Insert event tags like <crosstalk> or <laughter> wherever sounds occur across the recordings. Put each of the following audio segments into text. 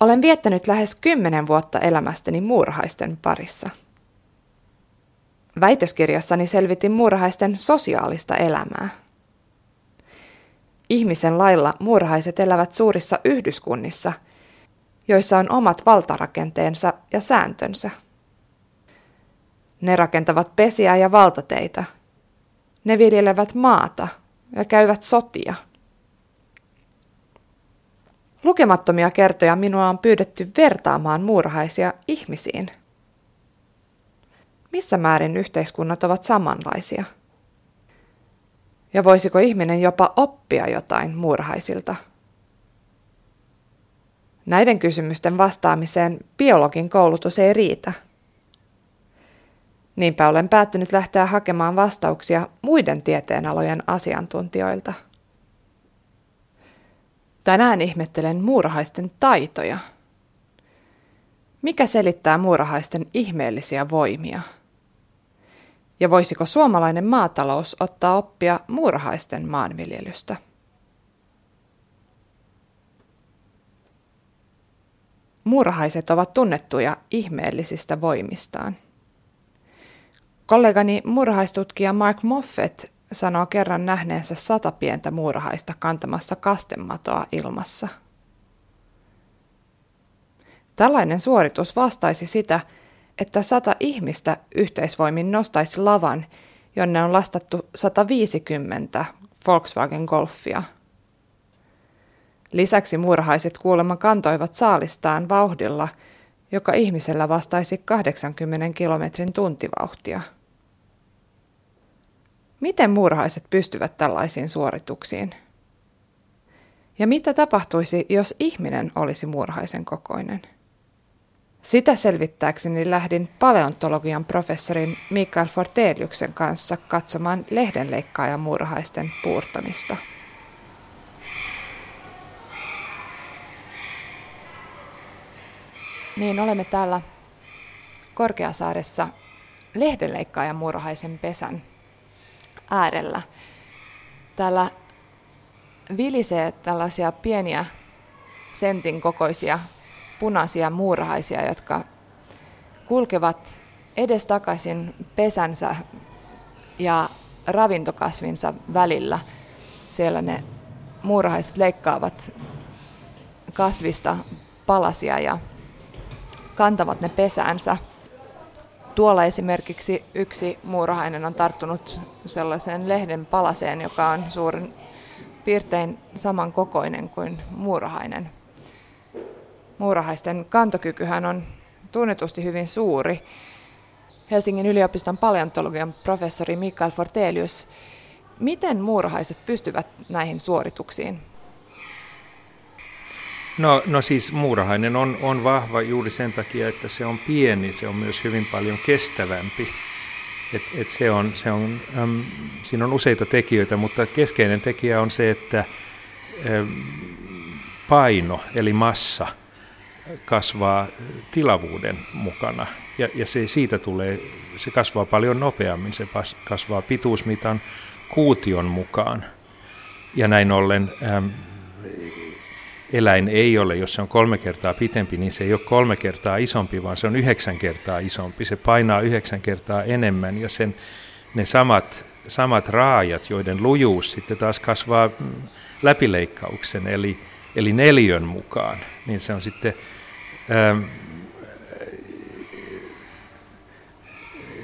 Olen viettänyt lähes kymmenen vuotta elämästäni muurahaisten parissa. Väitöskirjassani selvitin muurahaisten sosiaalista elämää. Ihmisen lailla muurahaiset elävät suurissa yhdyskunnissa, joissa on omat valtarakenteensa ja sääntönsä. Ne rakentavat pesiä ja valtateitä. Ne viljelevät maata ja käyvät sotia. Lukemattomia kertoja minua on pyydetty vertaamaan muurahaisia ihmisiin. Missä määrin yhteiskunnat ovat samanlaisia? Ja voisiko ihminen jopa oppia jotain muurahaisilta? Näiden kysymysten vastaamiseen biologin koulutus ei riitä. Niinpä olen päättänyt lähteä hakemaan vastauksia muiden tieteenalojen asiantuntijoilta. Tänään ihmettelen muurahaisten taitoja. Mikä selittää muurahaisten ihmeellisiä voimia? Ja voisiko suomalainen maatalous ottaa oppia muurahaisten maanviljelystä? Muurahaiset ovat tunnettuja ihmeellisistä voimistaan. Kollegani muurahaistutkija Mark Moffett sanoo kerran nähneensä sata pientä muurahaista kantamassa kastematoa ilmassa. Tällainen suoritus vastaisi sitä, että sata ihmistä yhteisvoimin nostaisi lavan, jonne on lastattu 150 Volkswagen Golfia. Lisäksi muurahaiset kuulemma kantoivat saalistaan vauhdilla, joka ihmisellä vastaisi 80 kilometrin tuntivauhtia. Miten muurahaiset pystyvät tällaisiin suorituksiin? Ja mitä tapahtuisi, jos ihminen olisi muurahaisen kokoinen? Sitä selvittääkseni lähdin paleontologian professorin Mikael Forteliuksen kanssa katsomaan lehdenleikkaajan muurahaisten puurtamista. Niin, olemme täällä Korkeasaaressa lehdenleikkaajan muurahaisen pesän äärellä. Täällä vilisee tällaisia pieniä sentin kokoisia punaisia muurahaisia, jotka kulkevat edestakaisin pesänsä ja ravintokasvinsa välillä. Siellä ne muurahaiset leikkaavat kasvista palasia ja kantavat ne pesäänsä. Tuolla esimerkiksi yksi muurahainen on tarttunut sellaiseen lehden palaseen, joka on suurin piirtein samankokoinen kuin muurahainen. Muurahaisten kantokykyhän on tunnetusti hyvin suuri. Helsingin yliopiston paleontologian professori Mikael Fortelius, miten muurahaiset pystyvät näihin suorituksiin? No, no siis muurahainen on, on vahva juuri sen takia, että se on pieni, se on myös hyvin paljon kestävämpi. Et, et se on, se on, äm, siinä on useita tekijöitä, mutta keskeinen tekijä on se, että äm, paino eli massa kasvaa tilavuuden mukana ja, ja se, siitä tulee, se kasvaa paljon nopeammin, se kasvaa pituusmitan kuution mukaan ja näin ollen äm, eläin ei ole, jos se on kolme kertaa pitempi, niin se ei ole kolme kertaa isompi, vaan se on yhdeksän kertaa isompi. Se painaa yhdeksän kertaa enemmän ja sen, ne samat, samat raajat, joiden lujuus sitten taas kasvaa läpileikkauksen, eli, eli neljön mukaan, niin se on sitten ähm,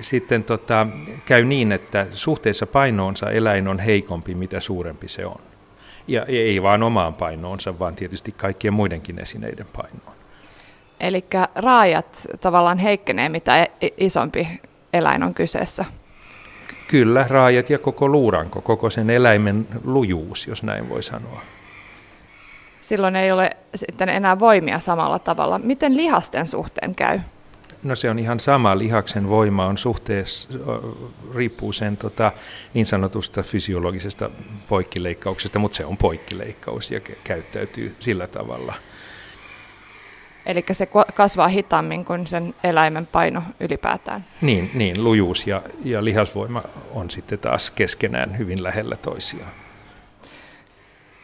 sitten tota, käy niin, että suhteessa painoonsa eläin on heikompi, mitä suurempi se on. Ja ei vaan omaan painoonsa, vaan tietysti kaikkien muidenkin esineiden painoon. Eli raajat tavallaan heikkenee, mitä isompi eläin on kyseessä. Kyllä, raajat ja koko luuranko, koko sen eläimen lujuus, jos näin voi sanoa. Silloin ei ole sitten enää voimia samalla tavalla. Miten lihasten suhteen käy? No se on ihan sama. Lihaksen voima on suhteessa, riippuu sen tota, niin sanotusta fysiologisesta poikkileikkauksesta, mutta se on poikkileikkaus ja käyttäytyy sillä tavalla. Eli se kasvaa hitaammin kuin sen eläimen paino ylipäätään. Niin, niin lujuus ja, ja lihasvoima on sitten taas keskenään hyvin lähellä toisiaan.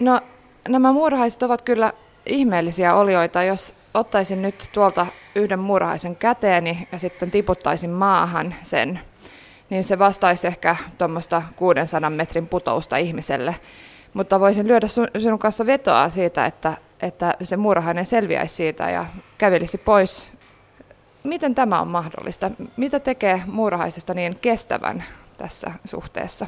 No nämä muurahaiset ovat kyllä ihmeellisiä olioita. Jos ottaisin nyt tuolta yhden muurahaisen käteeni ja sitten tiputtaisin maahan sen, niin se vastaisi ehkä tuommoista 600 metrin putousta ihmiselle. Mutta voisin lyödä sun, sinun kanssa vetoa siitä, että, että se muurahainen selviäisi siitä ja kävelisi pois. Miten tämä on mahdollista? Mitä tekee muurahaisesta niin kestävän tässä suhteessa?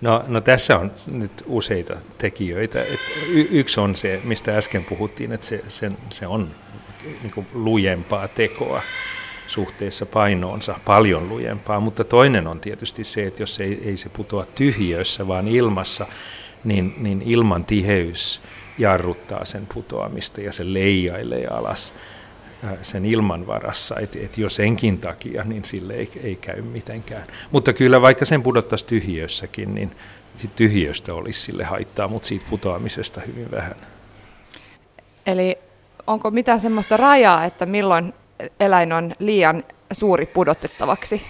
No, no tässä on nyt useita tekijöitä. Y- yksi on se, mistä äsken puhuttiin, että se, se, se on niin kuin lujempaa tekoa suhteessa painoonsa, paljon lujempaa, mutta toinen on tietysti se, että jos ei, ei se putoa tyhjössä, vaan ilmassa, niin, niin ilman tiheys jarruttaa sen putoamista ja se leijailee alas sen ilman varassa, että et jo senkin takia, niin sille ei, ei käy mitenkään. Mutta kyllä vaikka sen pudottaisi tyhjössäkin, niin sit tyhjöstä olisi sille haittaa, mutta siitä putoamisesta hyvin vähän. Eli onko mitään semmoista rajaa, että milloin eläin on liian suuri pudotettavaksi?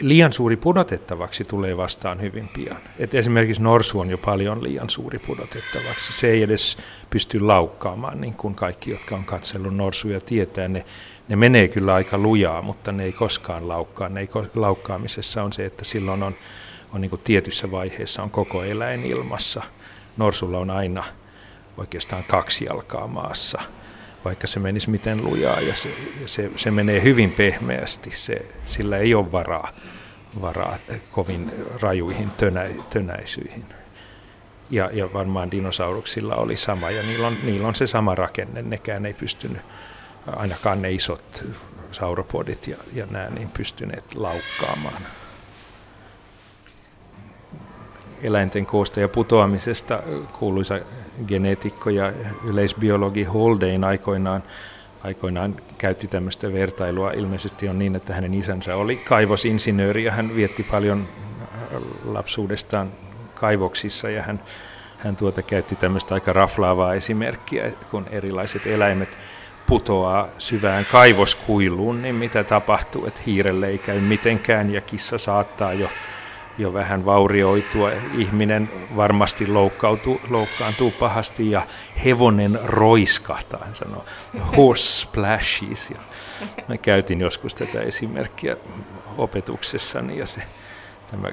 liian suuri pudotettavaksi tulee vastaan hyvin pian. Et esimerkiksi norsu on jo paljon liian suuri pudotettavaksi. Se ei edes pysty laukkaamaan, niin kuin kaikki, jotka on katsellut norsuja tietää. Ne, ne menee kyllä aika lujaa, mutta ne ei koskaan laukkaa. Ne ei, laukkaamisessa on se, että silloin on, on niin tietyssä vaiheessa on koko eläin ilmassa. Norsulla on aina oikeastaan kaksi jalkaa maassa – vaikka se menisi miten lujaa ja se, se, se menee hyvin pehmeästi, se, sillä ei ole varaa, varaa kovin rajuihin tönä, tönäisyihin. Ja, ja varmaan dinosauruksilla oli sama ja niillä on, niillä on se sama rakenne, nekään ei pystynyt, ainakaan ne isot sauropodit ja, ja nämä niin pystyneet laukkaamaan. Eläinten koosta ja putoamisesta kuuluisa geneetikko ja yleisbiologi Holdein aikoinaan, aikoinaan käytti tämmöistä vertailua. Ilmeisesti on niin, että hänen isänsä oli kaivosinsinööri ja hän vietti paljon lapsuudestaan kaivoksissa ja hän, hän tuota käytti tämmöistä aika raflaavaa esimerkkiä, kun erilaiset eläimet putoaa syvään kaivoskuiluun, niin mitä tapahtuu, että hiirelle ei käy mitenkään ja kissa saattaa jo jo vähän vaurioitua. Ihminen varmasti loukkautuu, loukkaantuu pahasti ja hevonen roiskahtaa, hän sanoo, horse splashes. Ja mä käytin joskus tätä esimerkkiä opetuksessani ja se, tämä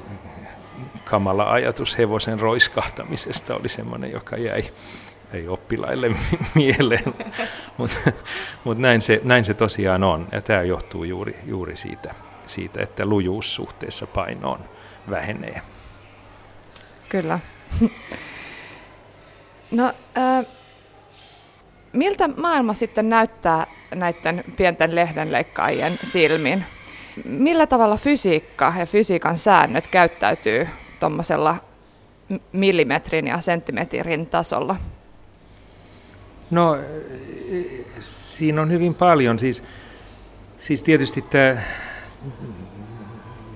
kamala ajatus hevosen roiskahtamisesta oli semmoinen, joka jäi ei oppilaille <laughs> mieleen, mutta mut näin, se, näin se tosiaan on. Ja tämä johtuu juuri, juuri siitä, siitä, että lujuus suhteessa painoon vähenee. Kyllä. <laughs> No, äh, miltä maailma sitten näyttää näiden pienten lehdenleikkaajien silmin? Millä tavalla fysiikka ja fysiikan säännöt käyttäytyy tuommoisella millimetrin ja senttimetrin tasolla? No, siinä on hyvin paljon. Siis, siis tietysti tämä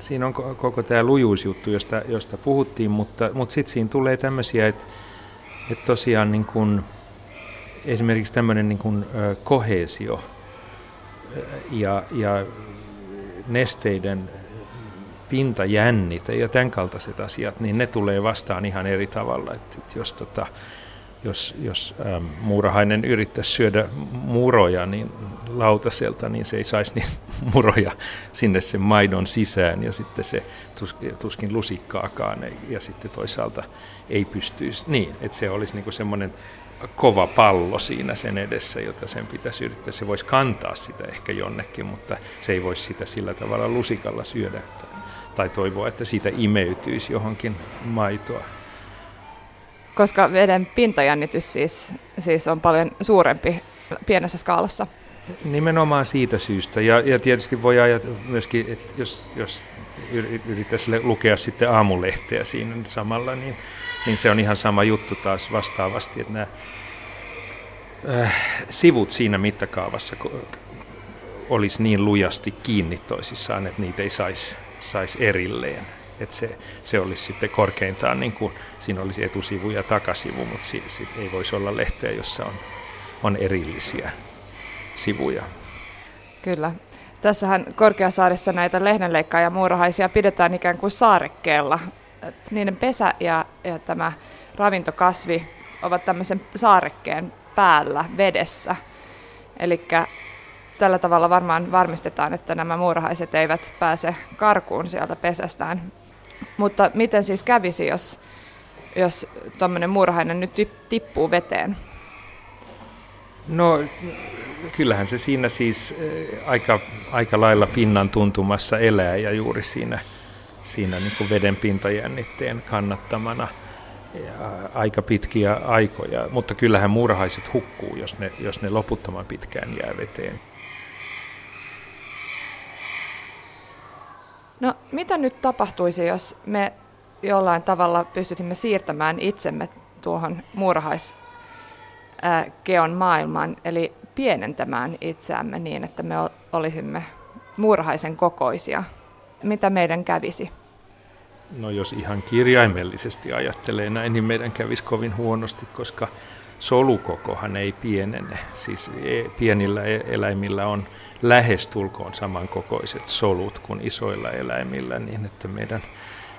siinä on koko tämä lujuusjuttu, josta, josta puhuttiin, mutta, mutta sitten siinä tulee tämmöisiä, että, että tosiaan niin kuin, esimerkiksi tämmöinen niin kuin, kohesio ja, ja nesteiden pintajännite ja tämän kaltaiset asiat, niin ne tulee vastaan ihan eri tavalla. Että, että jos tota, jos, jos ähm, muurahainen yrittäisi syödä muroja niin lautaselta, niin se ei saisi niitä <laughs> muroja sinne sen maidon sisään ja sitten se tuskin lusikkaakaan ja sitten toisaalta ei pystyisi. Niin, että se olisi niinku semmoinen kova pallo siinä sen edessä, jota sen pitäisi yrittää. Se voisi kantaa sitä ehkä jonnekin, mutta se ei voisi sitä sillä tavalla lusikalla syödä tai toivoa, että siitä imeytyisi johonkin maitoa koska veden pintajännitys siis, siis on paljon suurempi pienessä skaalassa. Nimenomaan siitä syystä. Ja, ja tietysti voi ajatella myöskin, että jos, jos yrittäisi lukea sitten aamulehteä siinä samalla, niin, niin se on ihan sama juttu taas vastaavasti, että nämä äh, sivut siinä mittakaavassa olisi niin lujasti kiinni toisissaan, että niitä ei saisi sais erilleen että se, se olisi sitten korkeintaan, niin kuin, siinä olisi etusivu ja takasivu, mutta si, si, ei voisi olla lehteä, jossa on, on erillisiä sivuja. Kyllä. Tässähän Korkeasaarissa näitä lehdenleikkaa ja muurahaisia pidetään ikään kuin saarekkeella. Niiden pesä ja, ja tämä ravintokasvi ovat tämmöisen saarekkeen päällä vedessä. Eli tällä tavalla varmaan varmistetaan, että nämä muurahaiset eivät pääse karkuun sieltä pesästään. Mutta miten siis kävisi, jos, jos tuommoinen muurahainen nyt tippuu veteen? No kyllähän se siinä siis eh, aika, aika lailla pinnan tuntumassa elää ja juuri siinä, siinä niin kuin veden pintajännitteen kannattamana aika pitkiä aikoja, mutta kyllähän muurahaiset hukkuu, jos ne, jos ne loputtoman pitkään jää veteen. No mitä nyt tapahtuisi, jos me jollain tavalla pystyisimme siirtämään itsemme tuohon muurahaiskeon maailmaan, eli pienentämään itseämme niin, että me olisimme muurahaisen kokoisia? Mitä meidän kävisi? No jos ihan kirjaimellisesti ajattelee näin, niin meidän kävisi kovin huonosti, koska solukokohan ei pienene. Siis e, pienillä e, eläimillä on lähestulkoon samankokoiset solut kuin isoilla eläimillä, niin että meidän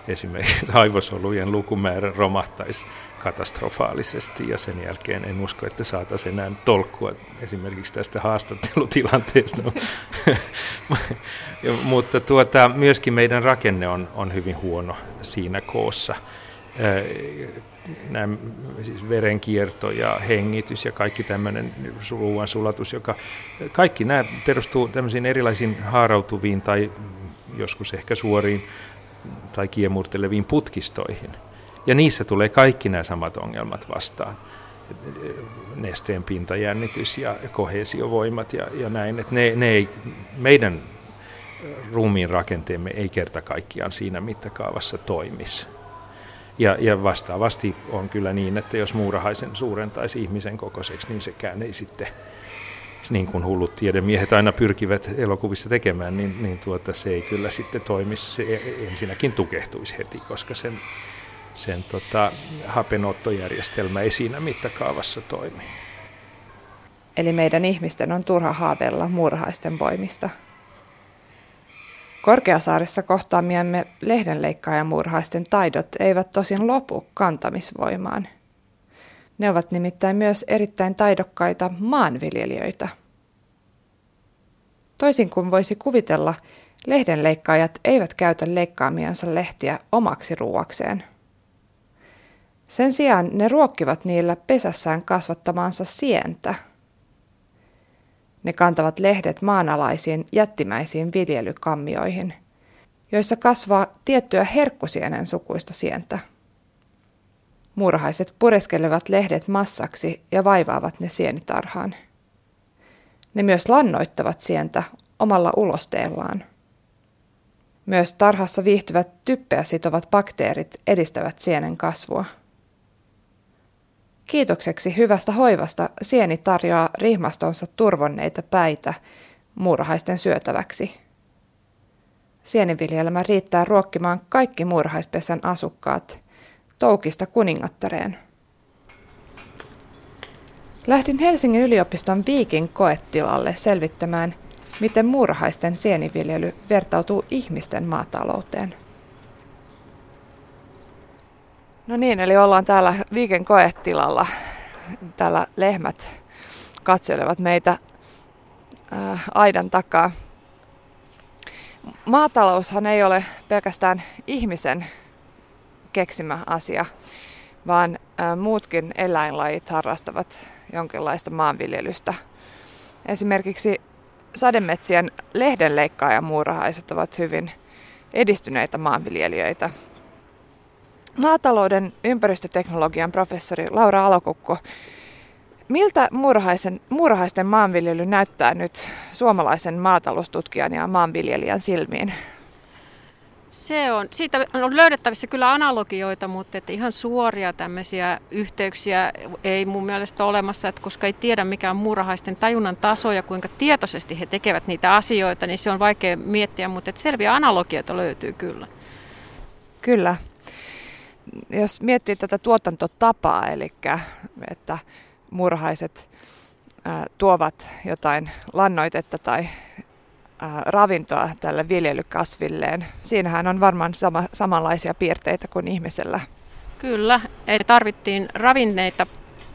esimerkiksi aivosolujen lukumäärä romahtaisi katastrofaalisesti ja sen jälkeen en usko, että saataisiin enää tolkkua esimerkiksi tästä haastattelutilanteesta. <laughs> Mutta tuota, myöskin meidän rakenne on, on hyvin huono siinä koossa. Nämä, siis verenkierto ja hengitys ja kaikki tämmöinen ruoan sulatus, joka kaikki nämä perustuu tämmöisiin erilaisiin haarautuviin tai joskus ehkä suoriin tai kiemurteleviin putkistoihin. Ja niissä tulee kaikki nämä samat ongelmat vastaan. Nesteen pintajännitys ja kohesiovoimat ja, ja näin. Että ne, ne ei, meidän ruumiin rakenteemme ei kerta kaikkiaan siinä mittakaavassa toimisi. Ja, ja vastaavasti on kyllä niin, että jos muurahaisen suurentaisi ihmisen kokoiseksi, niin sekään ei sitten niin kuin hullut tiedemiehet aina pyrkivät elokuvissa tekemään, niin, niin tuota, se ei kyllä sitten toimisi, se ensinnäkin tukehtuisi heti, koska sen, sen tota, hapenottojärjestelmä ei siinä mittakaavassa toimi. Eli meidän ihmisten on turha haaveilla muurahaisten voimista. Korkeasaarissa kohtaamiamme lehdenleikkaajamuurahaisten taidot eivät tosin lopu kantamisvoimaan – ne ovat nimittäin myös erittäin taidokkaita maanviljelijöitä. Toisin kuin voisi kuvitella, lehdenleikkaajat eivät käytä leikkaamiansa lehtiä omaksi ruuakseen. Sen sijaan ne ruokkivat niillä pesässään kasvattamaansa sientä. Ne kantavat lehdet maanalaisiin jättimäisiin viljelykammioihin, joissa kasvaa tiettyä herkkusienen sukuista sientä. Murhaiset pureskelevat lehdet massaksi ja vaivaavat ne sienitarhaan. Ne myös lannoittavat sientä omalla ulosteellaan. Myös tarhassa viihtyvät typpeä sitovat bakteerit edistävät sienen kasvua. Kiitokseksi hyvästä hoivasta sieni tarjoaa rihmastonsa turvonneita päitä muurahaisten syötäväksi. Sieniviljelmä riittää ruokkimaan kaikki muurahaispesän asukkaat – Toukista kuningattareen. Lähdin Helsingin yliopiston Viikin koetilalle selvittämään, miten muurahaisten sieniviljely vertautuu ihmisten maatalouteen. No niin, eli ollaan täällä Viikin koetilalla. Täällä lehmät katselevat meitä äh, aidan takaa. Maataloushan ei ole pelkästään ihmisen keksimä asia, vaan muutkin eläinlajit harrastavat jonkinlaista maanviljelystä. Esimerkiksi sademetsien lehdenleikkaajamuurahaiset ovat hyvin edistyneitä maanviljelijöitä. Maatalouden ympäristöteknologian professori Laura Alokukko, miltä muurahaisen, muurahaisten maanviljely näyttää nyt suomalaisen maataloustutkijan ja maanviljelijän silmiin? Se on, siitä on löydettävissä kyllä analogioita, mutta että ihan suoria tämmöisiä yhteyksiä ei mun mielestä ole olemassa, että koska ei tiedä mikä on muurahaisten tajunnan taso ja kuinka tietoisesti he tekevät niitä asioita, niin se on vaikea miettiä, mutta että selviä analogioita löytyy kyllä. Kyllä. Jos miettii tätä tuotantotapaa, eli että muurahaiset tuovat jotain lannoitetta tai ravintoa tälle viljelykasvilleen. Siinähän on varmaan sama, samanlaisia piirteitä kuin ihmisellä. Kyllä, eli tarvittiin ravinneita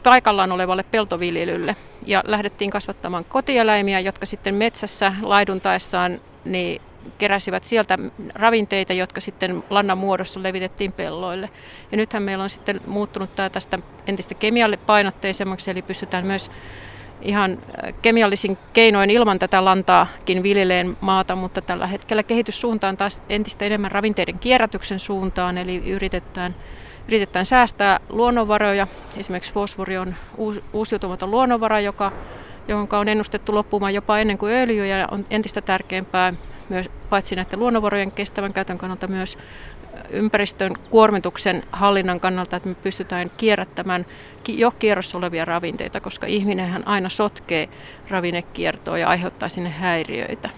paikallaan olevalle peltoviljelylle. Ja lähdettiin kasvattamaan kotieläimiä, jotka sitten metsässä laiduntaessaan niin keräsivät sieltä ravinteita, jotka sitten lannan muodossa levitettiin pelloille. Ja nythän meillä on sitten muuttunut tämä tästä entistä kemiallipainotteisemmaksi, eli pystytään myös ihan äh, kemiallisin keinoin ilman tätä lantaakin viljeleen maata, mutta tällä hetkellä kehityssuunta on taas entistä enemmän ravinteiden kierrätyksen suuntaan, eli yritetään, yritetään säästää luonnonvaroja. Esimerkiksi fosfori on uusiutumaton luonnonvara, joka, jonka on ennustettu loppumaan jopa ennen kuin öljy, ja on entistä tärkeämpää myös paitsi näiden luonnonvarojen kestävän käytön kannalta myös ympäristön kuormituksen hallinnan kannalta, että me pystytään kierrättämään jo kierrossa olevia ravinteita, koska ihminenhän aina sotkee ravinnekiertoa ja aiheuttaa sinne häiriöitä.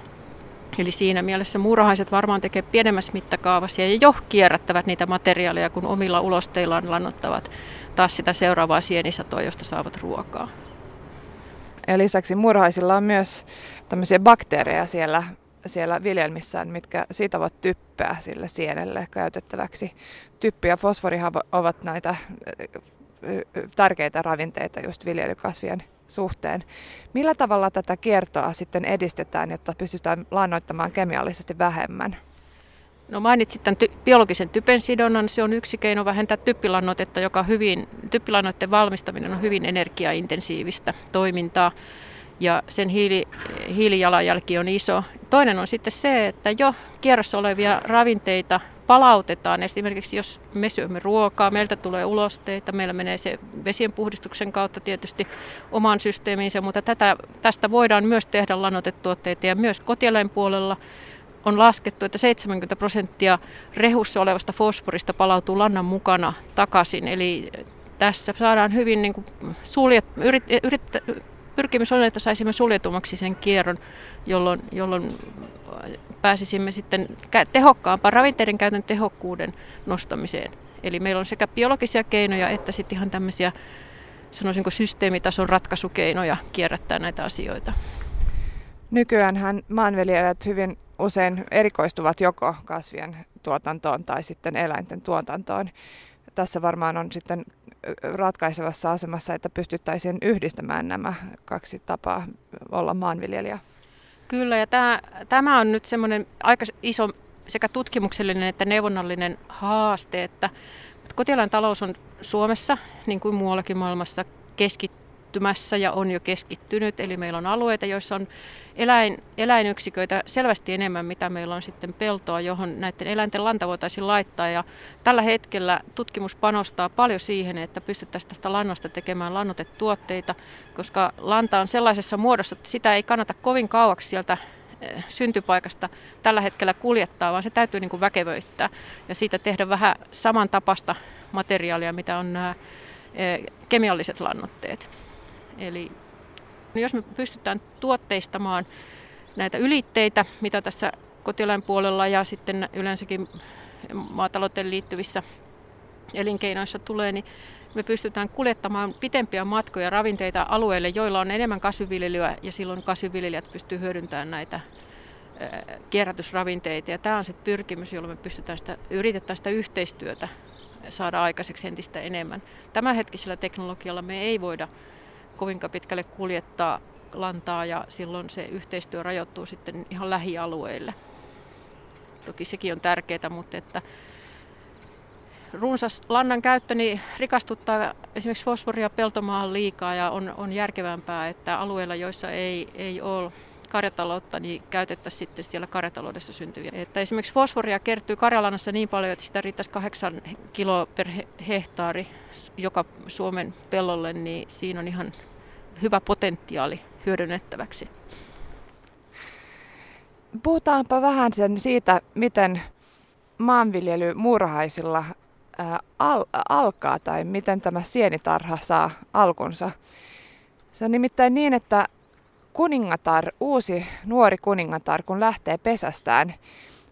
Eli siinä mielessä muurahaiset varmaan tekee pienemmässä mittakaavassa ja jo kierrättävät niitä materiaaleja, kun omilla ulosteillaan lannottavat taas sitä seuraavaa sienisatoa, josta saavat ruokaa. Ja lisäksi muurahaisilla on myös tämmöisiä bakteereja siellä siellä viljelmissään, mitkä sitovat typpää sille sienelle käytettäväksi. Typpi ja fosforihan ovat näitä tärkeitä ravinteita just viljelykasvien suhteen. Millä tavalla tätä kiertoa sitten edistetään, jotta pystytään lannoittamaan kemiallisesti vähemmän? No mainitsit tämän ty- biologisen typen sidonnan. Se on yksi keino vähentää typpilannoitetta, joka hyvin, typpilannoitteen valmistaminen on hyvin energiaintensiivistä toimintaa ja sen hiili, hiilijalanjälki on iso. Toinen on sitten se, että jo kierrossa olevia ravinteita palautetaan. Esimerkiksi jos me syömme ruokaa, meiltä tulee ulosteita, meillä menee se vesien puhdistuksen kautta tietysti omaan systeemiinsä, mutta tätä, tästä voidaan myös tehdä lannoitetuotteita ja myös kotieläinpuolella on laskettu, että 70 prosenttia rehussa olevasta fosforista palautuu lannan mukana takaisin. Eli tässä saadaan hyvin niin kuin suljet, yrit, yrit, pyrkimys on, että saisimme suljetumaksi sen kierron, jolloin, jolloin pääsisimme sitten tehokkaampaan ravinteiden käytön tehokkuuden nostamiseen. Eli meillä on sekä biologisia keinoja että sitten ihan tämmöisiä sanoisinko systeemitason ratkaisukeinoja kierrättää näitä asioita. Nykyäänhän maanviljelijät hyvin usein erikoistuvat joko kasvien tuotantoon tai sitten eläinten tuotantoon. Tässä varmaan on sitten ratkaisevassa asemassa, että pystyttäisiin yhdistämään nämä kaksi tapaa olla maanviljelijä. Kyllä, ja tämä, tämä on nyt semmoinen aika iso sekä tutkimuksellinen että neuvonnallinen haaste, että kotieläintalous on Suomessa, niin kuin muuallakin maailmassa, keskittynyt kehittymässä ja on jo keskittynyt. Eli meillä on alueita, joissa on eläin, eläinyksiköitä selvästi enemmän, mitä meillä on sitten peltoa, johon näiden eläinten lanta voitaisiin laittaa. Ja tällä hetkellä tutkimus panostaa paljon siihen, että pystyttäisiin tästä lannasta tekemään lannotetuotteita, koska lanta on sellaisessa muodossa, että sitä ei kannata kovin kauaksi sieltä eh, syntypaikasta tällä hetkellä kuljettaa, vaan se täytyy niin kuin väkevöittää ja siitä tehdä vähän samantapasta materiaalia, mitä on nämä eh, kemialliset lannoitteet. Eli jos me pystytään tuotteistamaan näitä ylitteitä, mitä tässä kotieläinpuolella ja sitten yleensäkin maatalouteen liittyvissä elinkeinoissa tulee, niin me pystytään kuljettamaan pitempiä matkoja ravinteita alueille, joilla on enemmän kasviviljelyä ja silloin kasviviljelijät pystyy hyödyntämään näitä kierrätysravinteita. Ja tämä on se pyrkimys, jolla me pystytään sitä, yritetään sitä yhteistyötä saada aikaiseksi entistä enemmän. Tämänhetkisellä teknologialla me ei voida kovin pitkälle kuljettaa lantaa ja silloin se yhteistyö rajoittuu sitten ihan lähialueille. Toki sekin on tärkeää, mutta että runsas lannan käyttö niin rikastuttaa esimerkiksi fosforia peltomaahan liikaa ja on, on järkevämpää, että alueilla, joissa ei, ei ole karjataloutta, niin käytettäisiin sitten siellä karjataloudessa syntyviä. Että esimerkiksi fosforia kertyy karjalannassa niin paljon, että sitä riittäisi kahdeksan kiloa per hehtaari joka Suomen pellolle, niin siinä on ihan hyvä potentiaali hyödynnettäväksi. Puhutaanpa vähän sen siitä, miten maanviljely muurahaisilla al- alkaa tai miten tämä sienitarha saa alkunsa. Se on nimittäin niin, että kuningatar, uusi nuori kuningatar, kun lähtee pesästään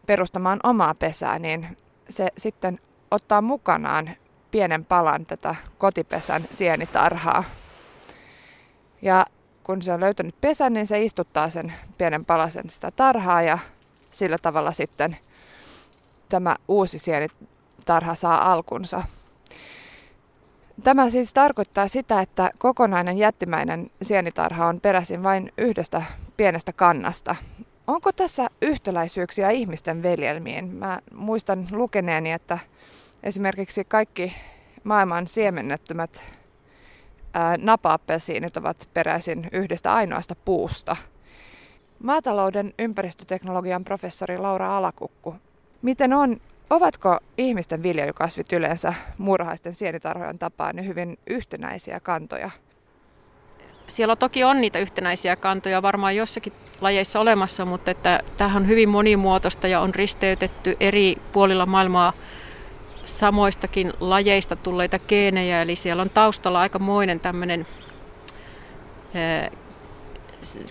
perustamaan omaa pesää, niin se sitten ottaa mukanaan pienen palan tätä kotipesän sienitarhaa. Ja kun se on löytänyt pesän, niin se istuttaa sen pienen palasen sitä tarhaa ja sillä tavalla sitten tämä uusi sienitarha saa alkunsa. Tämä siis tarkoittaa sitä, että kokonainen jättimäinen sienitarha on peräisin vain yhdestä pienestä kannasta. Onko tässä yhtäläisyyksiä ihmisten veljelmiin? Mä muistan lukeneeni, että esimerkiksi kaikki maailman siemennettömät napa-appelsiinit ovat peräisin yhdestä ainoasta puusta. Maatalouden ympäristöteknologian professori Laura Alakukku, miten on, ovatko ihmisten viljelykasvit yleensä muurahaisten sienitarhojen tapaan hyvin yhtenäisiä kantoja? Siellä toki on niitä yhtenäisiä kantoja varmaan jossakin lajeissa olemassa, mutta että tämähän on hyvin monimuotoista ja on risteytetty eri puolilla maailmaa samoistakin lajeista tulleita geenejä, eli siellä on taustalla aikamoinen tämmöinen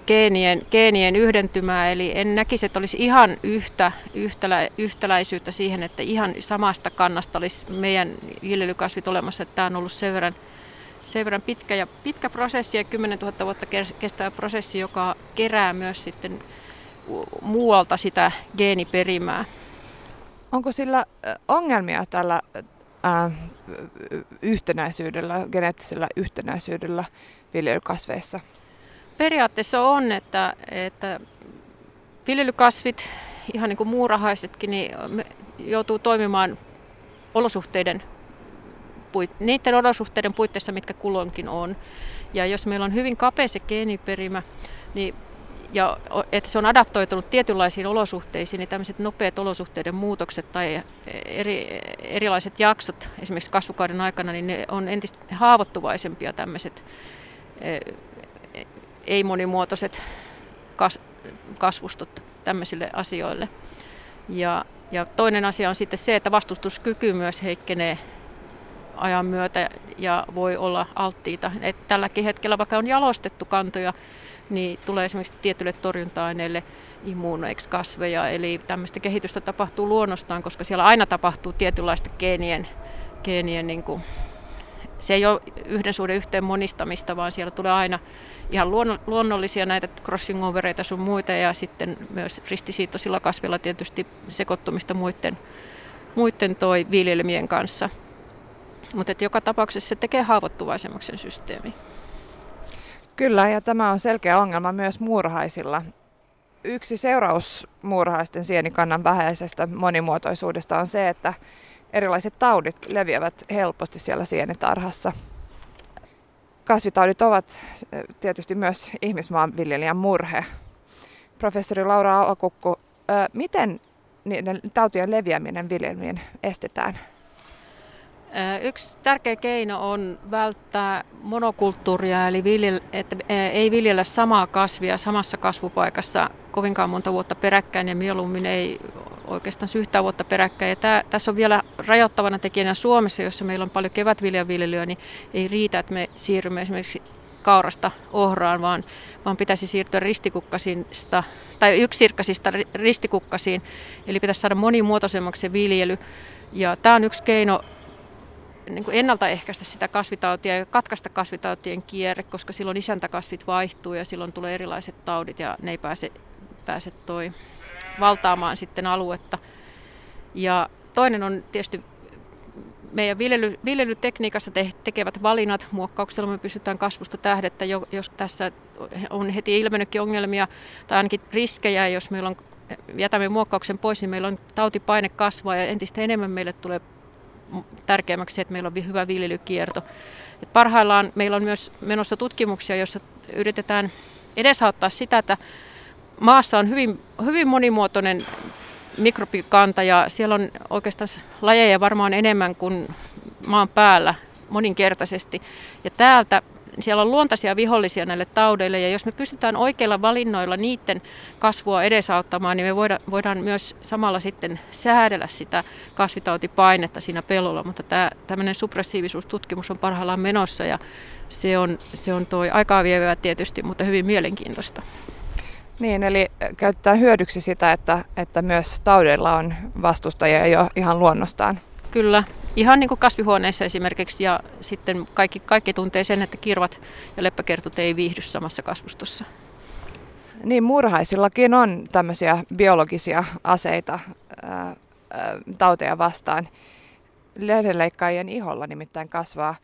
geenien, geenien yhdentymää, eli en näkisi, että olisi ihan yhtä yhtälä, yhtäläisyyttä siihen, että ihan samasta kannasta olisi meidän viljelykasvit olemassa, että tämä on ollut sen verran, sen verran pitkä, ja pitkä prosessi ja 10 000 vuotta kestävä prosessi, joka kerää myös sitten muualta sitä geeniperimää. Onko sillä ongelmia tällä äh, yhtenäisyydellä, geneettisellä yhtenäisyydellä viljelykasveissa? Periaatteessa on, että, että viljelykasvit, ihan niin kuin muurahaisetkin, niin joutuu toimimaan olosuhteiden puit, niiden olosuhteiden puitteissa, mitkä kulloinkin on. Ja jos meillä on hyvin kapea se geeniperimä, niin ja että se on adaptoitunut tietynlaisiin olosuhteisiin, niin tämmöiset nopeat olosuhteiden muutokset tai eri, erilaiset jaksot esimerkiksi kasvukauden aikana, niin ne on entistä haavoittuvaisempia tämmöiset e, ei-monimuotoiset kas, kasvustot tämmöisille asioille. Ja, ja toinen asia on sitten se, että vastustuskyky myös heikkenee ajan myötä ja voi olla alttiita. Et tälläkin hetkellä, vaikka on jalostettu kantoja, niin tulee esimerkiksi tietyille torjunta-aineille immuunoiksi kasveja. Eli tämmöistä kehitystä tapahtuu luonnostaan, koska siellä aina tapahtuu tietynlaista geenien, geenien niin kuin, se ei ole yhden suhde yhteen monistamista, vaan siellä tulee aina ihan luonnollisia näitä crossing overeita sun muita ja sitten myös ristisiittoisilla kasvilla tietysti sekoittumista muiden, muiden toi viljelmien kanssa. Mutta joka tapauksessa se tekee haavoittuvaisemmaksi sen systeemi. Kyllä, ja tämä on selkeä ongelma myös muurahaisilla. Yksi seuraus muurahaisten sienikannan vähäisestä monimuotoisuudesta on se, että erilaiset taudit leviävät helposti siellä sienitarhassa. Kasvitaudit ovat tietysti myös ihmismaanviljelijän murhe. Professori Laura Alakukku, miten niiden tautien leviäminen viljelmiin estetään? Yksi tärkeä keino on välttää monokulttuuria, eli viljel, että ei viljellä samaa kasvia samassa kasvupaikassa kovinkaan monta vuotta peräkkäin ja mieluummin ei oikeastaan yhtä vuotta peräkkäin. Ja tämä, tässä on vielä rajoittavana tekijänä Suomessa, jossa meillä on paljon kevätviljaviljelyä, niin ei riitä, että me siirrymme esimerkiksi kaurasta ohraan, vaan, vaan pitäisi siirtyä ristikukkasista tai yksirkkasista ristikukkasiin. Eli pitäisi saada monimuotoisemmaksi se viljely. Ja tämä on yksi keino niin kuin ennaltaehkäistä sitä kasvitautia ja katkaista kasvitautien kierre, koska silloin isäntäkasvit vaihtuu ja silloin tulee erilaiset taudit ja ne ei pääse, pääse toi valtaamaan sitten aluetta. Ja toinen on tietysti meidän viljely, viljelytekniikassa te, tekevät valinnat. Muokkauksella me pystytään kasvusta tähdettä, jos tässä on heti ilmennytkin ongelmia tai ainakin riskejä, jos meillä on jätämme muokkauksen pois, niin meillä on tautipaine kasvaa ja entistä enemmän meille tulee tärkeämmäksi se, että meillä on hyvä viljelykierto. Et parhaillaan meillä on myös menossa tutkimuksia, joissa yritetään edesauttaa sitä, että maassa on hyvin, hyvin monimuotoinen mikrobikanta ja siellä on oikeastaan lajeja varmaan enemmän kuin maan päällä moninkertaisesti. Ja täältä siellä on luontaisia vihollisia näille taudeille ja jos me pystytään oikeilla valinnoilla niiden kasvua edesauttamaan, niin me voidaan, voidaan myös samalla sitten säädellä sitä kasvitautipainetta siinä pellolla, mutta tämä tämmöinen suppressiivisuustutkimus on parhaillaan menossa ja se on, se on toi aikaa vievää tietysti, mutta hyvin mielenkiintoista. Niin, eli käyttää hyödyksi sitä, että, että myös taudeilla on vastustajia jo ihan luonnostaan. Kyllä, ihan niin kuin kasvihuoneissa esimerkiksi ja sitten kaikki, kaikki tuntee sen, että kirvat ja leppäkertut ei viihdy samassa kasvustossa. Niin, muurahaisillakin on tämmöisiä biologisia aseita ää, ää, tauteja vastaan. Lehdenleikkaajien iholla nimittäin kasvaa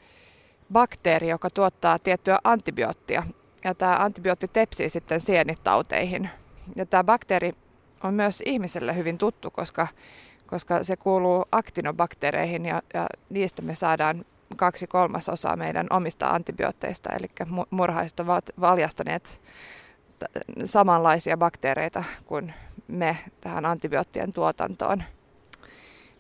bakteeri, joka tuottaa tiettyä antibioottia. Ja tämä antibiootti tepsii sitten sienitauteihin. Ja tämä bakteeri on myös ihmiselle hyvin tuttu, koska, koska se kuuluu aktinobakteereihin ja, ja niistä me saadaan kaksi kolmasosaa meidän omista antibiootteista. Eli murhaiset ovat valjastaneet samanlaisia bakteereita kuin me tähän antibioottien tuotantoon.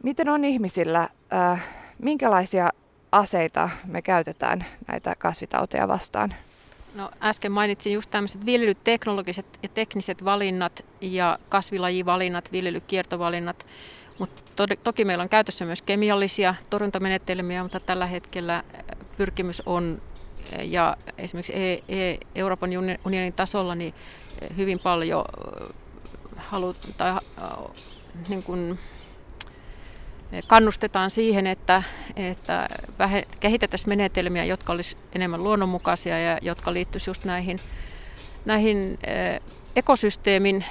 Miten on ihmisillä, äh, minkälaisia aseita me käytetään näitä kasvitauteja vastaan? No, äsken mainitsin just tämmöiset viljelyteknologiset ja tekniset valinnat ja kasvilajivalinnat, viljelykiertovalinnat. Mutta to- toki meillä on käytössä myös kemiallisia torjuntamenetelmiä, mutta tällä hetkellä pyrkimys on ja esimerkiksi e- e- Euroopan unionin tasolla niin hyvin paljon halut, tai, niin kannustetaan siihen, että, että kehitettäisiin menetelmiä, jotka olisivat enemmän luonnonmukaisia ja jotka liittyisivät just näihin, näihin ekosysteemin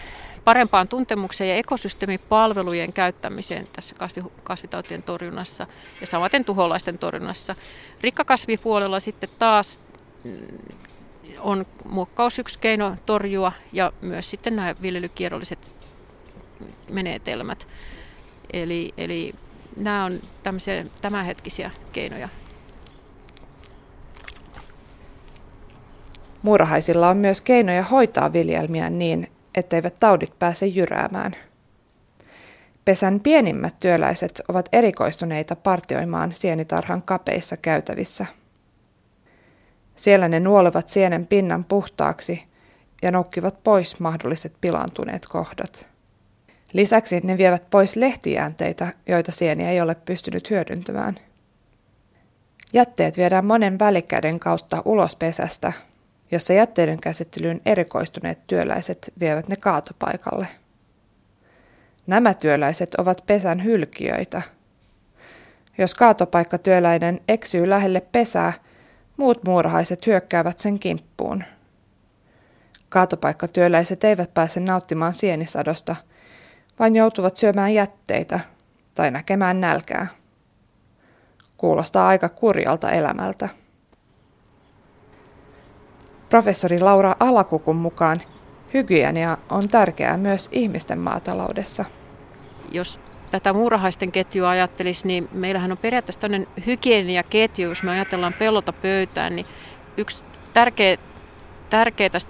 parempaan tuntemukseen ja ekosysteemipalvelujen käyttämiseen tässä kasvi, kasvitautien torjunnassa ja samaten tuholaisten torjunnassa. Rikkakasvipuolella sitten taas mm, on muokkaus yksi keino torjua ja myös sitten nämä viljelykierrolliset menetelmät. Eli, eli nämä on tämmöisiä tämänhetkisiä keinoja. Muurahaisilla on myös keinoja hoitaa viljelmiä niin, etteivät taudit pääse jyräämään. Pesän pienimmät työläiset ovat erikoistuneita partioimaan sienitarhan kapeissa käytävissä. Siellä ne nuolevat sienen pinnan puhtaaksi ja nokkivat pois mahdolliset pilaantuneet kohdat. Lisäksi ne vievät pois lehtijäänteitä, joita sieni ei ole pystynyt hyödyntämään. Jätteet viedään monen välikäden kautta ulos pesästä, jossa jätteiden käsittelyyn erikoistuneet työläiset vievät ne kaatopaikalle. Nämä työläiset ovat pesän hylkiöitä. Jos kaatopaikkatyöläinen eksyy lähelle pesää, muut muurahaiset hyökkäävät sen kimppuun. Kaatopaikkatyöläiset eivät pääse nauttimaan sienisadosta – vaan joutuvat syömään jätteitä tai näkemään nälkää. Kuulostaa aika kurjalta elämältä. Professori Laura Alakukun mukaan hygienia on tärkeää myös ihmisten maataloudessa. Jos tätä muurahaisten ketjua ajattelisi, niin meillähän on periaatteessa tämmöinen hygieniaketju, jos me ajatellaan pellolta pöytään, niin yksi tärkeä, tärkeä tässä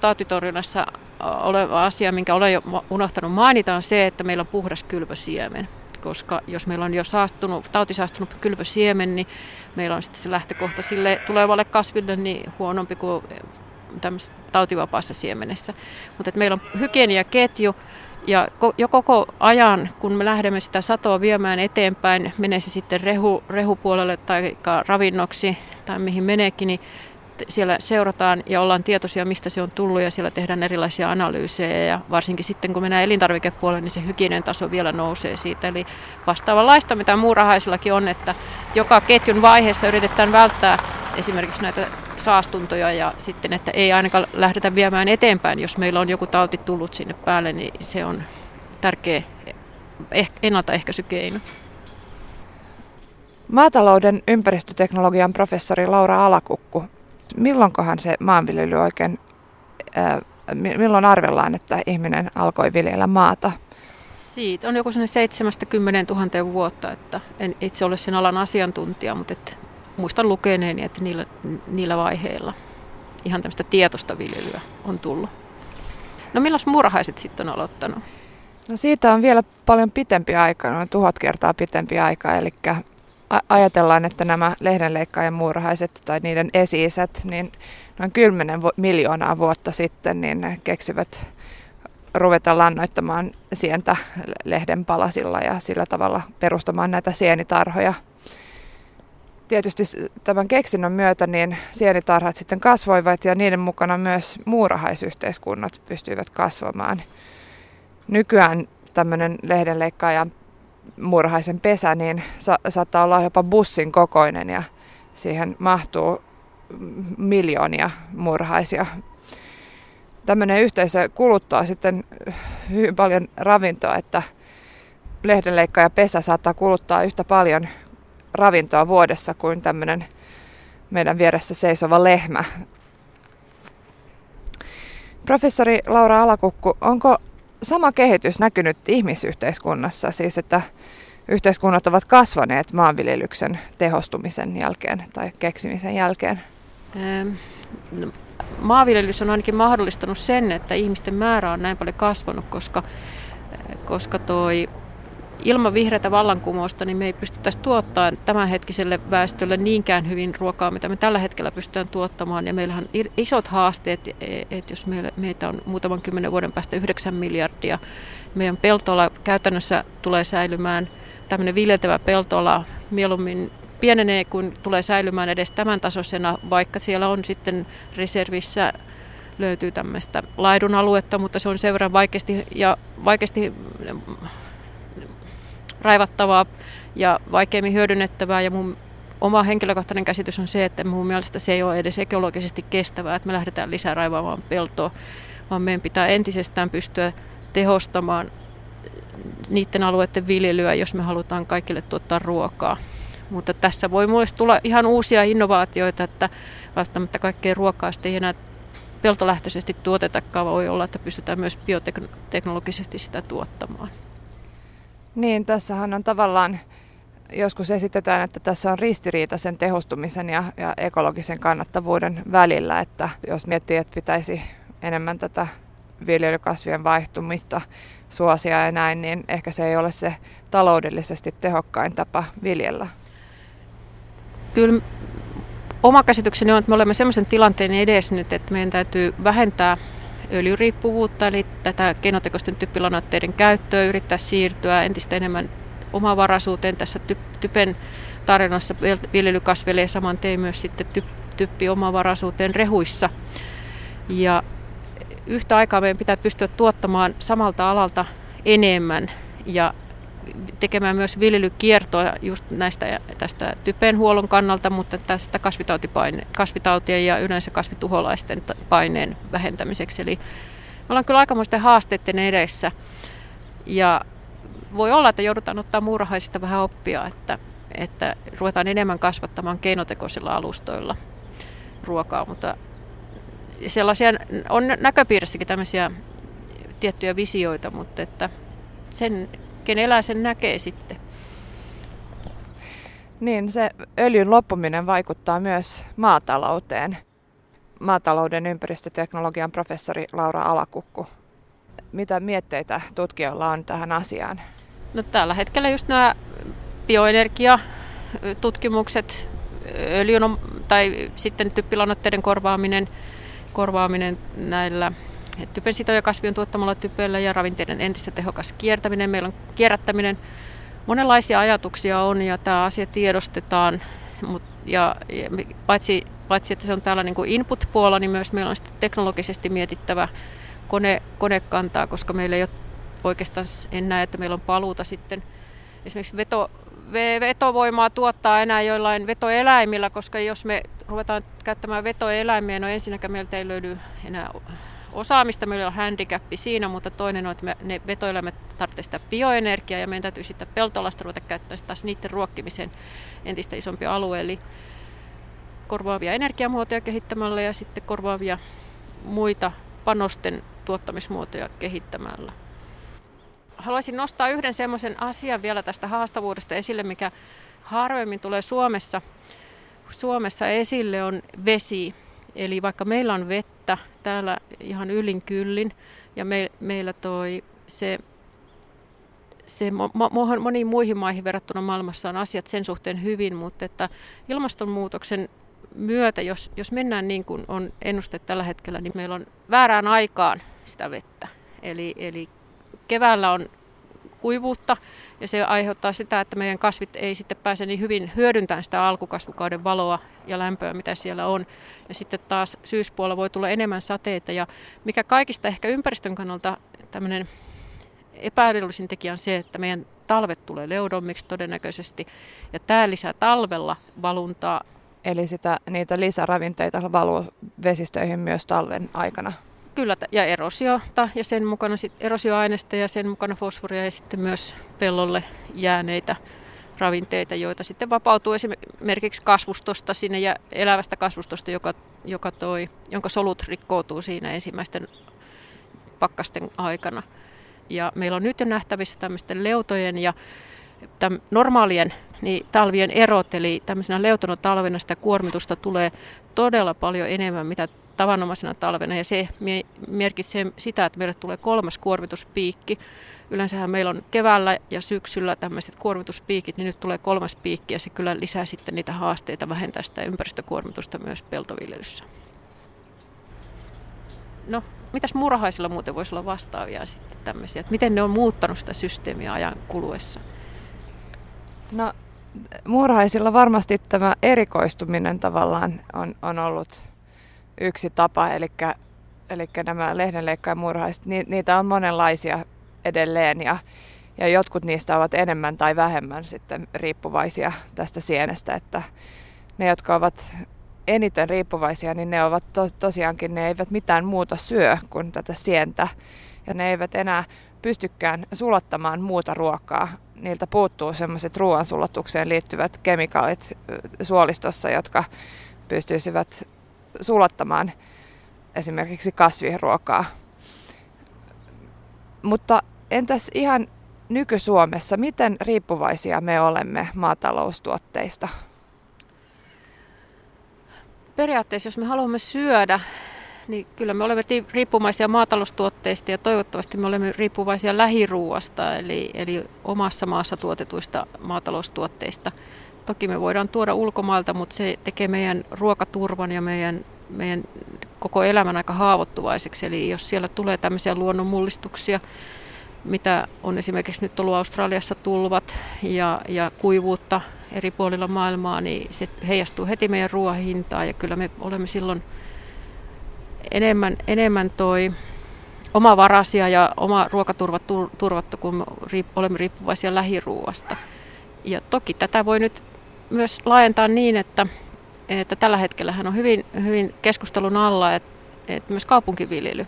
oleva asia, minkä olen jo unohtanut mainita, on se, että meillä on puhdas kylvösiemen. Koska jos meillä on jo saastunut, tautisaastunut kylvösiemen, niin meillä on sitten se lähtökohta sille tulevalle kasville niin huonompi kuin tämmöisessä tautivapaassa siemenessä. Mutta meillä on hygieniaketju, ja jo koko ajan, kun me lähdemme sitä satoa viemään eteenpäin, menee se sitten rehu, rehupuolelle tai ravinnoksi tai mihin meneekin, niin siellä seurataan ja ollaan tietoisia, mistä se on tullut ja siellä tehdään erilaisia analyysejä ja varsinkin sitten kun mennään elintarvikepuolelle, niin se hygieninen taso vielä nousee siitä. Eli vastaavanlaista, mitä muurahaisillakin on, että joka ketjun vaiheessa yritetään välttää esimerkiksi näitä saastuntoja ja sitten, että ei ainakaan lähdetä viemään eteenpäin, jos meillä on joku tauti tullut sinne päälle, niin se on tärkeä ennaltaehkäisykeino. Maatalouden ympäristöteknologian professori Laura Alakukku milloinkohan se maanviljely oikein, ää, milloin arvellaan, että ihminen alkoi viljellä maata? Siitä on joku 70 000 vuotta, että en itse ole sen alan asiantuntija, mutta että muistan lukeneeni, että niillä, niillä vaiheilla ihan tämmöistä tietoista viljelyä on tullut. No milloin murhaiset sitten on aloittanut? No siitä on vielä paljon pitempi aika, noin tuhat kertaa pitempi aika, eli ajatellaan, että nämä lehdenleikkaajan muurahaiset tai niiden esi niin noin 10 miljoonaa vuotta sitten niin ne keksivät ruveta lannoittamaan sientä lehden palasilla ja sillä tavalla perustamaan näitä sienitarhoja. Tietysti tämän keksinnön myötä niin sienitarhat sitten kasvoivat ja niiden mukana myös muurahaisyhteiskunnat pystyivät kasvamaan. Nykyään tämmöinen lehdenleikkaajan murhaisen pesä, niin sa- saattaa olla jopa bussin kokoinen ja siihen mahtuu miljoonia murhaisia. Tämmöinen yhteisö kuluttaa sitten hyvin paljon ravintoa, että lehdenleikka ja pesä saattaa kuluttaa yhtä paljon ravintoa vuodessa kuin tämmöinen meidän vieressä seisova lehmä. Professori Laura Alakukku, onko sama kehitys näkynyt ihmisyhteiskunnassa, siis että yhteiskunnat ovat kasvaneet maanviljelyksen tehostumisen jälkeen tai keksimisen jälkeen? No, maanviljelys on ainakin mahdollistanut sen, että ihmisten määrä on näin paljon kasvanut, koska, koska toi ilman vihreätä vallankumousta niin me ei pystyttäisi tuottamaan tämänhetkiselle väestölle niinkään hyvin ruokaa, mitä me tällä hetkellä pystytään tuottamaan. Ja meillähän on isot haasteet, että jos meitä on muutaman kymmenen vuoden päästä 9 miljardia, meidän peltola käytännössä tulee säilymään, tämmöinen viljeltävä peltola mieluummin pienenee kuin tulee säilymään edes tämän tasoisena, vaikka siellä on sitten reservissä löytyy tämmöistä laidun aluetta, mutta se on sen verran vaikeasti, ja vaikeasti raivattavaa ja vaikeimmin hyödynnettävää. Ja mun oma henkilökohtainen käsitys on se, että mun mielestä se ei ole edes ekologisesti kestävää, että me lähdetään lisää raivaamaan peltoa, vaan meidän pitää entisestään pystyä tehostamaan niiden alueiden viljelyä, jos me halutaan kaikille tuottaa ruokaa. Mutta tässä voi myös tulla ihan uusia innovaatioita, että välttämättä kaikkea ruokaa ei enää peltolähtöisesti tuotetakaan, voi olla, että pystytään myös bioteknologisesti sitä tuottamaan. Niin, tässähän on tavallaan, joskus esitetään, että tässä on ristiriita sen tehostumisen ja, ja ekologisen kannattavuuden välillä, että jos miettii, että pitäisi enemmän tätä viljelykasvien vaihtumista suosia ja näin, niin ehkä se ei ole se taloudellisesti tehokkain tapa viljellä. Kyllä oma käsitykseni on, että me olemme sellaisen tilanteen edessä nyt, että meidän täytyy vähentää öljyriippuvuutta, eli tätä keinotekoisten typpilannoitteiden käyttöä yrittää siirtyä entistä enemmän omavaraisuuteen tässä typen tarinassa viljelykasveille ja saman tein myös sitten typpi omavaraisuuteen rehuissa. Ja yhtä aikaa meidän pitää pystyä tuottamaan samalta alalta enemmän ja tekemään myös viljelykiertoa just näistä tästä typenhuollon kannalta, mutta tästä kasvitautien ja yleensä kasvituholaisten paineen vähentämiseksi. Eli me ollaan kyllä aikamoisten haasteiden edessä. Ja voi olla, että joudutaan ottaa muurahaisista vähän oppia, että, että ruvetaan enemmän kasvattamaan keinotekoisilla alustoilla ruokaa, mutta sellaisia on näköpiirissäkin tämmöisiä tiettyjä visioita, mutta että sen ken elää, sen näkee sitten. Niin, se öljyn loppuminen vaikuttaa myös maatalouteen. Maatalouden ympäristöteknologian professori Laura Alakukku. Mitä mietteitä tutkijoilla on tähän asiaan? No, tällä hetkellä just nämä bioenergiatutkimukset, öljyn tai sitten typpilannoitteiden korvaaminen, korvaaminen näillä typen sitoja kasvien tuottamalla typellä ja ravinteiden entistä tehokas kiertäminen. Meillä on kierrättäminen. Monenlaisia ajatuksia on ja tämä asia tiedostetaan. Mut, ja, ja paitsi, paitsi, että se on täällä niin input-puolella, niin myös meillä on teknologisesti mietittävä kone, konekantaa, koska meillä ei ole oikeastaan, en näe, että meillä on paluuta sitten esimerkiksi veto, vetovoimaa tuottaa enää joillain vetoeläimillä, koska jos me ruvetaan käyttämään vetoeläimiä, no ensinnäkään meiltä ei löydy enää osaamista, meillä on handicappi siinä, mutta toinen on, että me, ne vetoeläimet tarvitsevat sitä bioenergiaa ja meidän täytyy sitten peltolasta ruveta käyttämään taas niiden ruokkimiseen entistä isompi alue, eli korvaavia energiamuotoja kehittämällä ja sitten korvaavia muita panosten tuottamismuotoja kehittämällä. Haluaisin nostaa yhden semmoisen asian vielä tästä haastavuudesta esille, mikä harvemmin tulee Suomessa, Suomessa esille, on vesi. Eli vaikka meillä on vettä täällä ihan ylin kyllin ja me, meillä toi se, se mo, mo, moniin muihin maihin verrattuna maailmassa on asiat sen suhteen hyvin, mutta että ilmastonmuutoksen myötä, jos, jos mennään niin kuin on ennuste tällä hetkellä, niin meillä on väärään aikaan sitä vettä. Eli, eli keväällä on kuivuutta ja se aiheuttaa sitä, että meidän kasvit ei sitten pääse niin hyvin hyödyntämään sitä alkukasvukauden valoa ja lämpöä, mitä siellä on. Ja sitten taas syyspuolella voi tulla enemmän sateita ja mikä kaikista ehkä ympäristön kannalta tämmöinen epäedullisin tekijä on se, että meidän talvet tulee leudommiksi todennäköisesti ja tämä lisää talvella valuntaa. Eli sitä, niitä lisäravinteita valuu vesistöihin myös talven aikana. Kyllä, ja erosiota ja sen mukana sit erosioaineista ja sen mukana fosforia ja sitten myös pellolle jääneitä ravinteita, joita sitten vapautuu esimerkiksi kasvustosta sinne ja elävästä kasvustosta, joka, joka toi, jonka solut rikkoutuu siinä ensimmäisten pakkasten aikana. Ja meillä on nyt jo nähtävissä tämmöisten leutojen ja normaalien niin talvien erot, eli tämmöisenä leutona talvena sitä kuormitusta tulee todella paljon enemmän, mitä tavanomaisena talvena, ja se merkitsee sitä, että meille tulee kolmas kuormituspiikki. Yleensähän meillä on keväällä ja syksyllä tämmöiset kuormituspiikit, niin nyt tulee kolmas piikki, ja se kyllä lisää sitten niitä haasteita, vähentää sitä ympäristökuormitusta myös peltoviljelyssä. No, mitäs murhaisilla muuten voisi olla vastaavia sitten tämmöisiä, että miten ne on muuttanut sitä systeemiä ajan kuluessa? No, muurahaisilla varmasti tämä erikoistuminen tavallaan on, on ollut yksi tapa, eli, eli nämä lehdenleikkaajamuurahaiset, ni, niitä on monenlaisia edelleen ja, ja jotkut niistä ovat enemmän tai vähemmän sitten riippuvaisia tästä sienestä, että ne, jotka ovat eniten riippuvaisia, niin ne ovat to, tosiaankin, ne eivät mitään muuta syö kuin tätä sientä ja ne eivät enää pystykään sulattamaan muuta ruokaa. Niiltä puuttuu sellaiset ruoansulatukseen liittyvät kemikaalit suolistossa, jotka pystyisivät sulattamaan esimerkiksi kasviruokaa. Mutta entäs ihan nyky-Suomessa, miten riippuvaisia me olemme maataloustuotteista? Periaatteessa, jos me haluamme syödä, niin kyllä me olemme riippuvaisia maataloustuotteista ja toivottavasti me olemme riippuvaisia lähiruuasta, eli, eli omassa maassa tuotetuista maataloustuotteista. Toki me voidaan tuoda ulkomailta, mutta se tekee meidän ruokaturvan ja meidän, meidän koko elämän aika haavoittuvaiseksi. Eli jos siellä tulee tämmöisiä luonnonmullistuksia, mitä on esimerkiksi nyt ollut Australiassa tulvat ja, ja kuivuutta eri puolilla maailmaa, niin se heijastuu heti meidän ruoan hintaan ja kyllä me olemme silloin enemmän, enemmän toi omavaraisia ja oma ruokaturva turvattu, kun olemme riippuvaisia lähiruuasta. Ja toki tätä voi nyt myös laajentaa niin, että, että tällä hetkellä on hyvin, hyvin keskustelun alla, että, että myös kaupunkiviljely.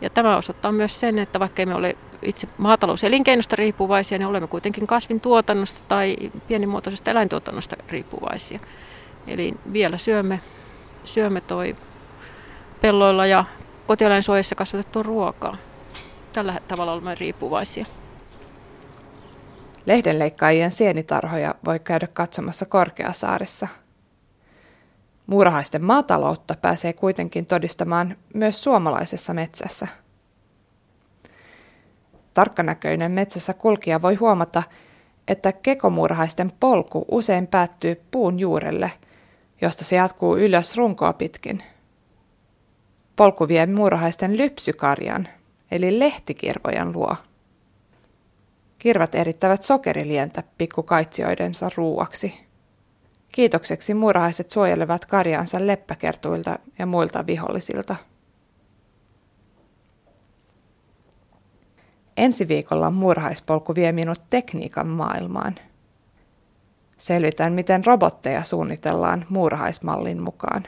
Ja tämä osoittaa myös sen, että vaikka emme ole itse maatalouselinkeinosta riippuvaisia, niin olemme kuitenkin kasvin tuotannosta tai pienimuotoisesta eläintuotannosta riippuvaisia. Eli vielä syömme, syömme toi pelloilla ja kotieläinsuojissa kasvatettua ruokaa. Tällä tavalla olemme riippuvaisia. Lehdenleikkaajien sienitarhoja voi käydä katsomassa Korkeasaarissa. Muurahaisten maataloutta pääsee kuitenkin todistamaan myös suomalaisessa metsässä. Tarkkanäköinen metsässä kulkija voi huomata, että kekomuurahaisten polku usein päättyy puun juurelle, josta se jatkuu ylös runkoa pitkin. Polku vie muurahaisten lypsykarjan, eli lehtikirvojen luo. Kirvat erittävät sokerilientä pikkukaitsioidensa ruuaksi. Kiitokseksi muurahaiset suojelevat karjansa leppäkertuilta ja muilta vihollisilta. Ensi viikolla muurahaispolku vie minut tekniikan maailmaan. Selvitän, miten robotteja suunnitellaan muurahaismallin mukaan.